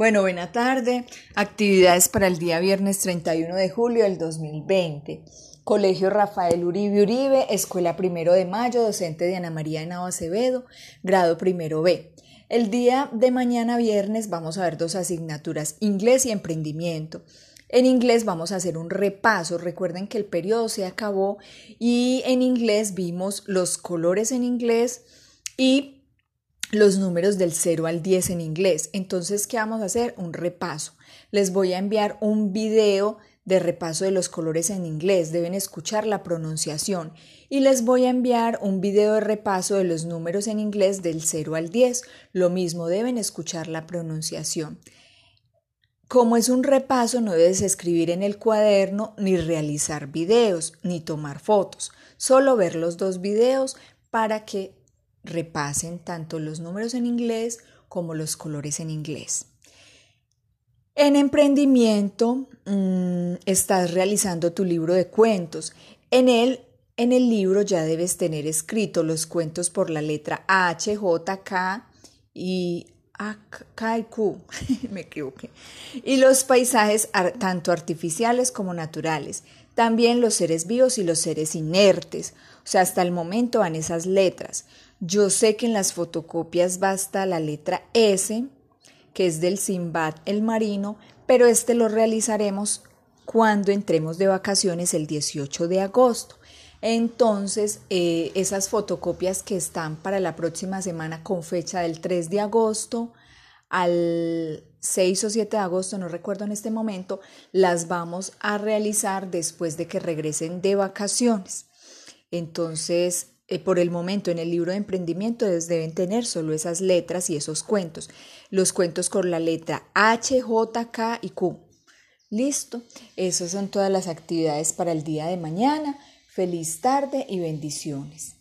Bueno, buena tarde. Actividades para el día viernes 31 de julio del 2020. Colegio Rafael Uribe Uribe, Escuela Primero de Mayo, docente de Ana María Henao Acevedo, grado primero B. El día de mañana viernes vamos a ver dos asignaturas, inglés y emprendimiento. En inglés vamos a hacer un repaso. Recuerden que el periodo se acabó y en inglés vimos los colores en inglés y los números del 0 al 10 en inglés. Entonces, ¿qué vamos a hacer? Un repaso. Les voy a enviar un video de repaso de los colores en inglés. Deben escuchar la pronunciación. Y les voy a enviar un video de repaso de los números en inglés del 0 al 10. Lo mismo, deben escuchar la pronunciación. Como es un repaso, no debes escribir en el cuaderno, ni realizar videos, ni tomar fotos. Solo ver los dos videos para que repasen tanto los números en inglés como los colores en inglés. En emprendimiento mm, estás realizando tu libro de cuentos. En él, en el libro ya debes tener escrito los cuentos por la letra H, J, K y K y Q. Me equivoqué. Y los paisajes tanto artificiales como naturales. También los seres vivos y los seres inertes. O sea, hasta el momento van esas letras. Yo sé que en las fotocopias basta la letra S, que es del Simbad el Marino, pero este lo realizaremos cuando entremos de vacaciones el 18 de agosto. Entonces, eh, esas fotocopias que están para la próxima semana con fecha del 3 de agosto al 6 o 7 de agosto, no recuerdo en este momento, las vamos a realizar después de que regresen de vacaciones. Entonces, por el momento en el libro de emprendimiento deben tener solo esas letras y esos cuentos. Los cuentos con la letra H, J, K y Q. Listo, esas son todas las actividades para el día de mañana. Feliz tarde y bendiciones.